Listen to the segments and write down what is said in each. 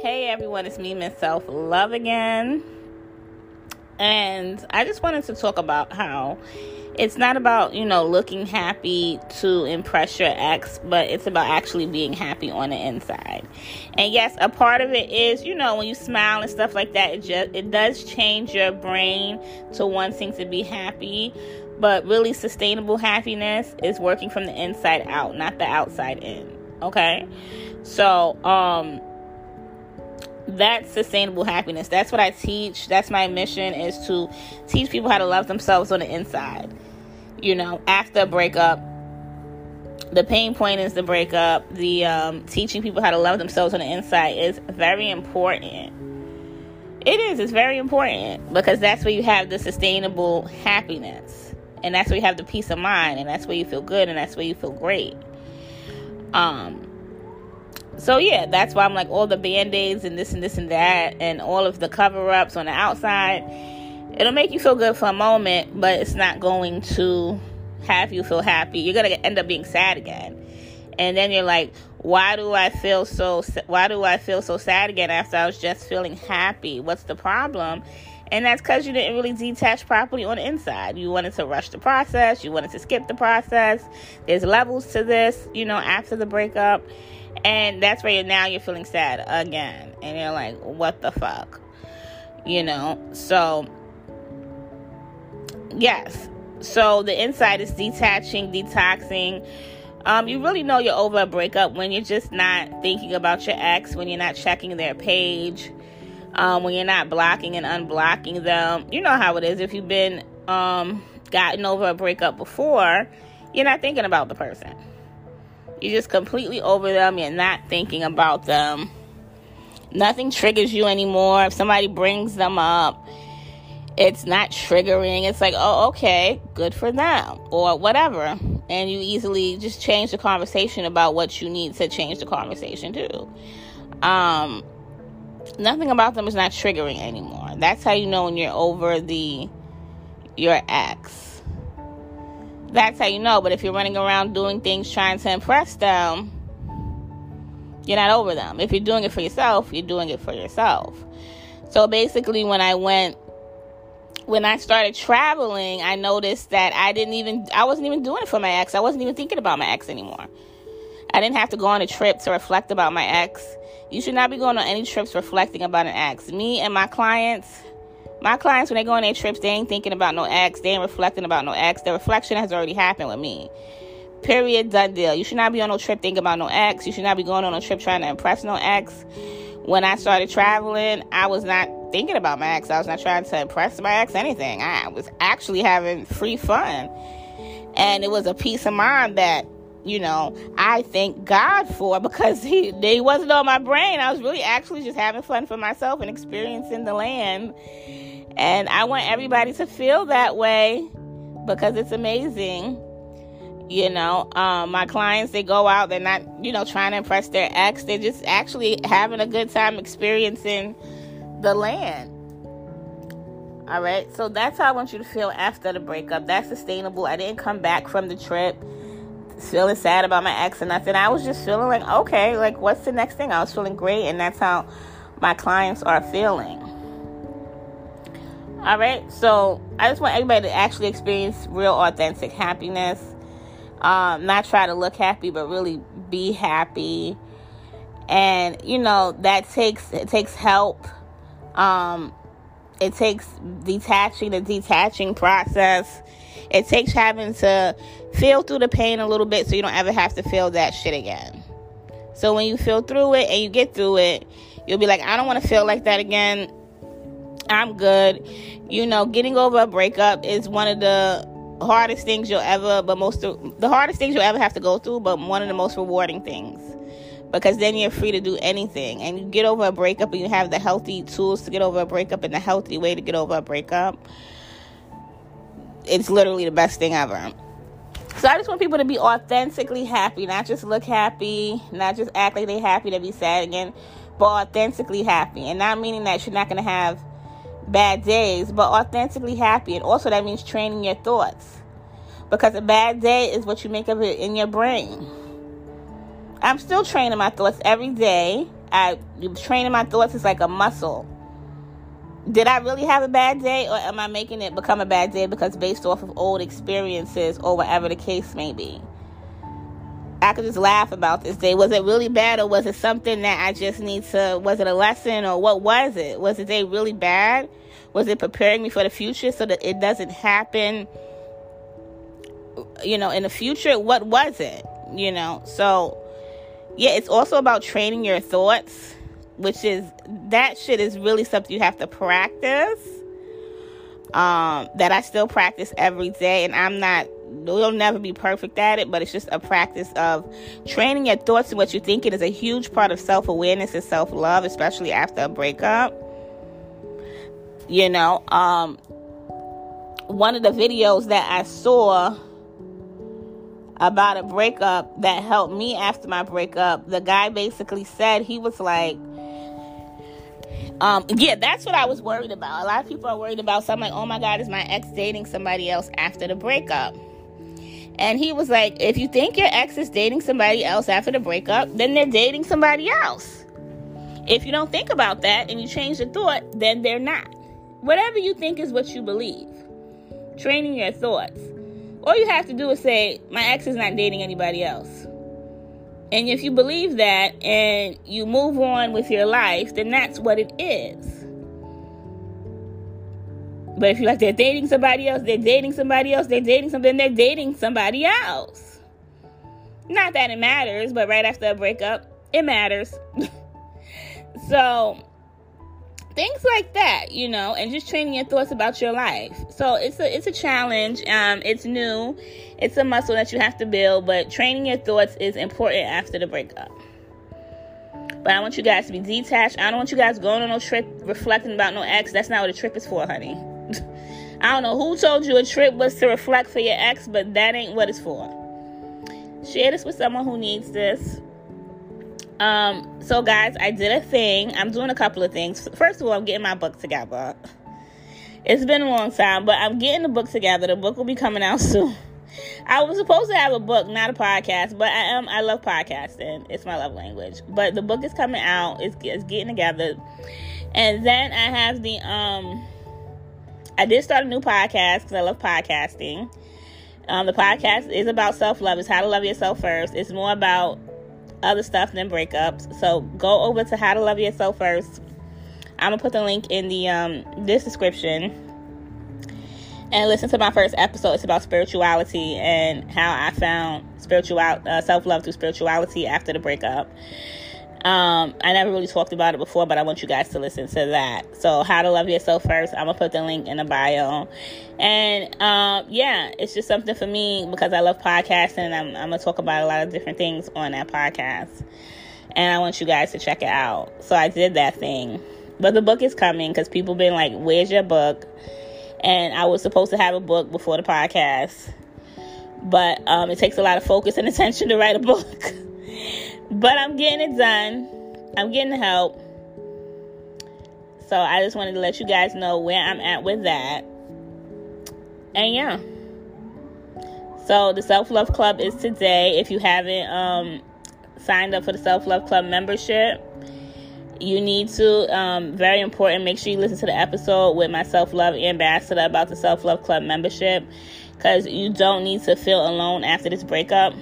Hey everyone, it's me, Miss Self Love again. And I just wanted to talk about how it's not about, you know, looking happy to impress your ex, but it's about actually being happy on the inside. And yes, a part of it is, you know, when you smile and stuff like that, it just it does change your brain to wanting to be happy. But really sustainable happiness is working from the inside out, not the outside in. Okay? So, um that's sustainable happiness. That's what I teach. That's my mission is to teach people how to love themselves on the inside. You know, after a breakup, the pain point is the breakup. The um, teaching people how to love themselves on the inside is very important. It is. It's very important because that's where you have the sustainable happiness, and that's where you have the peace of mind, and that's where you feel good, and that's where you feel great. Um, so yeah, that's why I'm like all the band-aids and this and this and that and all of the cover-ups on the outside. It'll make you feel good for a moment, but it's not going to have you feel happy. You're gonna end up being sad again, and then you're like, why do I feel so? Why do I feel so sad again after I was just feeling happy? What's the problem? And that's because you didn't really detach properly on the inside. You wanted to rush the process. You wanted to skip the process. There's levels to this, you know, after the breakup and that's where you're, now you're feeling sad again. And you're like what the fuck? You know? So yes. So the inside is detaching detoxing. Um, you really know you're over a breakup when you're just not thinking about your ex when you're not checking their page um, when you're not blocking and unblocking them. You know how it is. If you've been um, gotten over a breakup before you're not thinking about the person you're just completely over them. You're not thinking about them. Nothing triggers you anymore. If somebody brings them up, it's not triggering. It's like, oh, okay, good for them, or whatever. And you easily just change the conversation about what you need to change the conversation to. Um, nothing about them is not triggering anymore. That's how you know when you're over the your ex that's how you know. But if you're running around doing things trying to impress them, you're not over them. If you're doing it for yourself, you're doing it for yourself. So basically, when I went, when I started traveling, I noticed that I didn't even, I wasn't even doing it for my ex. I wasn't even thinking about my ex anymore. I didn't have to go on a trip to reflect about my ex. You should not be going on any trips reflecting about an ex. Me and my clients, my clients, when they go on their trips, they ain't thinking about no ex. They ain't reflecting about no ex. The reflection has already happened with me. Period. Done deal. You should not be on no trip thinking about no ex. You should not be going on a trip trying to impress no ex. When I started traveling, I was not thinking about my ex. I was not trying to impress my ex anything. I was actually having free fun. And it was a peace of mind that you know, I thank God for because he he wasn't on my brain. I was really actually just having fun for myself and experiencing the land. And I want everybody to feel that way because it's amazing. You know, um, my clients they go out, they're not, you know, trying to impress their ex. They're just actually having a good time experiencing the land. All right, so that's how I want you to feel after the breakup. That's sustainable. I didn't come back from the trip feeling sad about my ex and nothing. I was just feeling like, okay, like what's the next thing? I was feeling great, and that's how my clients are feeling. All right, so I just want everybody to actually experience real, authentic happiness. Um, not try to look happy, but really be happy. And you know that takes it takes help. Um, it takes detaching the detaching process it takes having to feel through the pain a little bit so you don't ever have to feel that shit again. So when you feel through it and you get through it, you'll be like, I don't want to feel like that again. I'm good. You know, getting over a breakup is one of the hardest things you'll ever, but most of the hardest things you'll ever have to go through, but one of the most rewarding things. Because then you're free to do anything. And you get over a breakup and you have the healthy tools to get over a breakup and the healthy way to get over a breakup it's literally the best thing ever. So I just want people to be authentically happy, not just look happy, not just act like they're happy to be sad again, but authentically happy. And not meaning that you're not going to have bad days, but authentically happy. And also that means training your thoughts. Because a bad day is what you make of it in your brain. I'm still training my thoughts every day I training my thoughts is like a muscle. Did I really have a bad day, or am I making it become a bad day because based off of old experiences or whatever the case may be? I could just laugh about this day. Was it really bad, or was it something that I just need to? Was it a lesson, or what was it? Was the day really bad? Was it preparing me for the future so that it doesn't happen? You know, in the future, what was it? You know, so yeah, it's also about training your thoughts, which is that shit is really something you have to practice. Um, that I still practice every day, and I'm not you'll never be perfect at it, but it's just a practice of training your thoughts and what you're thinking is a huge part of self awareness and self love, especially after a breakup. You know, um, one of the videos that I saw about a breakup that helped me after my breakup, the guy basically said he was like, um, yeah, that's what I was worried about. A lot of people are worried about. So I'm like, oh my God, is my ex dating somebody else after the breakup? And he was like, if you think your ex is dating somebody else after the breakup, then they're dating somebody else. If you don't think about that and you change the thought, then they're not. Whatever you think is what you believe. Training your thoughts. All you have to do is say, My ex is not dating anybody else. And if you believe that and you move on with your life, then that's what it is. But if you're like, they're dating somebody else, they're dating somebody else, they're dating something, they're dating somebody else. Not that it matters, but right after a breakup, it matters. so, things like that, you know, and just training your thoughts about your life. So it's a it's a challenge. Um, it's new. It's a muscle that you have to build, but training your thoughts is important after the breakup. But I want you guys to be detached. I don't want you guys going on no trip reflecting about no ex. That's not what a trip is for, honey. I don't know who told you a trip was to reflect for your ex, but that ain't what it's for. Share this with someone who needs this. Um, so guys, I did a thing. I'm doing a couple of things. First of all, I'm getting my book together. It's been a long time, but I'm getting the book together. The book will be coming out soon. I was supposed to have a book, not a podcast, but I am. I love podcasting. It's my love language. But the book is coming out. It's, it's getting together, and then I have the um. I did start a new podcast because I love podcasting. Um, the podcast is about self love. It's how to love yourself first. It's more about other stuff than breakups. So go over to How to Love Yourself First. I'm gonna put the link in the um this description and listen to my first episode. It's about spirituality and how I found spiritual uh, self love through spirituality after the breakup. Um, I never really talked about it before, but I want you guys to listen to that. So, how to love yourself first. I'm gonna put the link in the bio, and um, yeah, it's just something for me because I love podcasting. And I'm, I'm gonna talk about a lot of different things on that podcast, and I want you guys to check it out. So, I did that thing, but the book is coming because people been like, "Where's your book?" And I was supposed to have a book before the podcast, but um, it takes a lot of focus and attention to write a book. But I'm getting it done. I'm getting help. So I just wanted to let you guys know where I'm at with that. And yeah. So the Self Love Club is today. If you haven't um, signed up for the Self Love Club membership, you need to, um, very important, make sure you listen to the episode with my Self Love Ambassador about the Self Love Club membership because you don't need to feel alone after this breakup.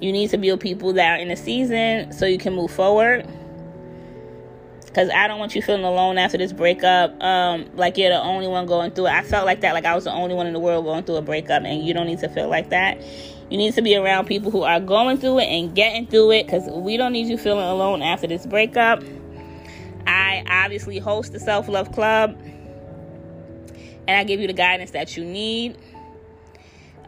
You need to be with people that are in the season so you can move forward. Because I don't want you feeling alone after this breakup, um, like you're the only one going through it. I felt like that, like I was the only one in the world going through a breakup, and you don't need to feel like that. You need to be around people who are going through it and getting through it because we don't need you feeling alone after this breakup. I obviously host the Self Love Club, and I give you the guidance that you need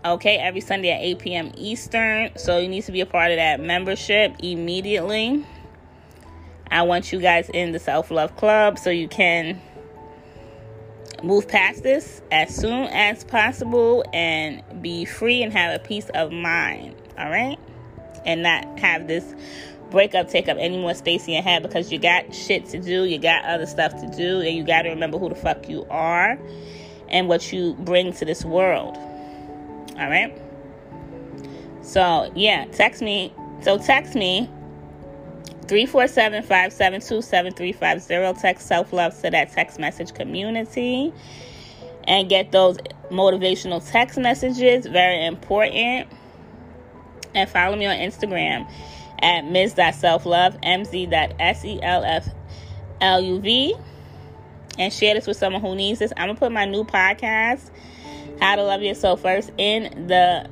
okay, every Sunday at 8 p.m. Eastern. So you need to be a part of that membership immediately. I want you guys in the Self Love Club so you can move past this as soon as possible and be free and have a peace of mind. All right? And not have this breakup take up any more space in your head because you got shit to do, you got other stuff to do, and you got to remember who the fuck you are and what you bring to this world. All right. So, yeah, text me. So, text me 347 572 7350. Text self love to that text message community and get those motivational text messages. Very important. And follow me on Instagram at ms.selflove, mz.selfluv. And share this with someone who needs this. I'm going to put my new podcast, How to Love Yourself First, in the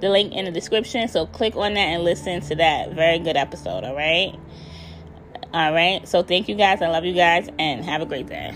the link in the description. So click on that and listen to that. Very good episode, all right? All right. So thank you guys. I love you guys and have a great day.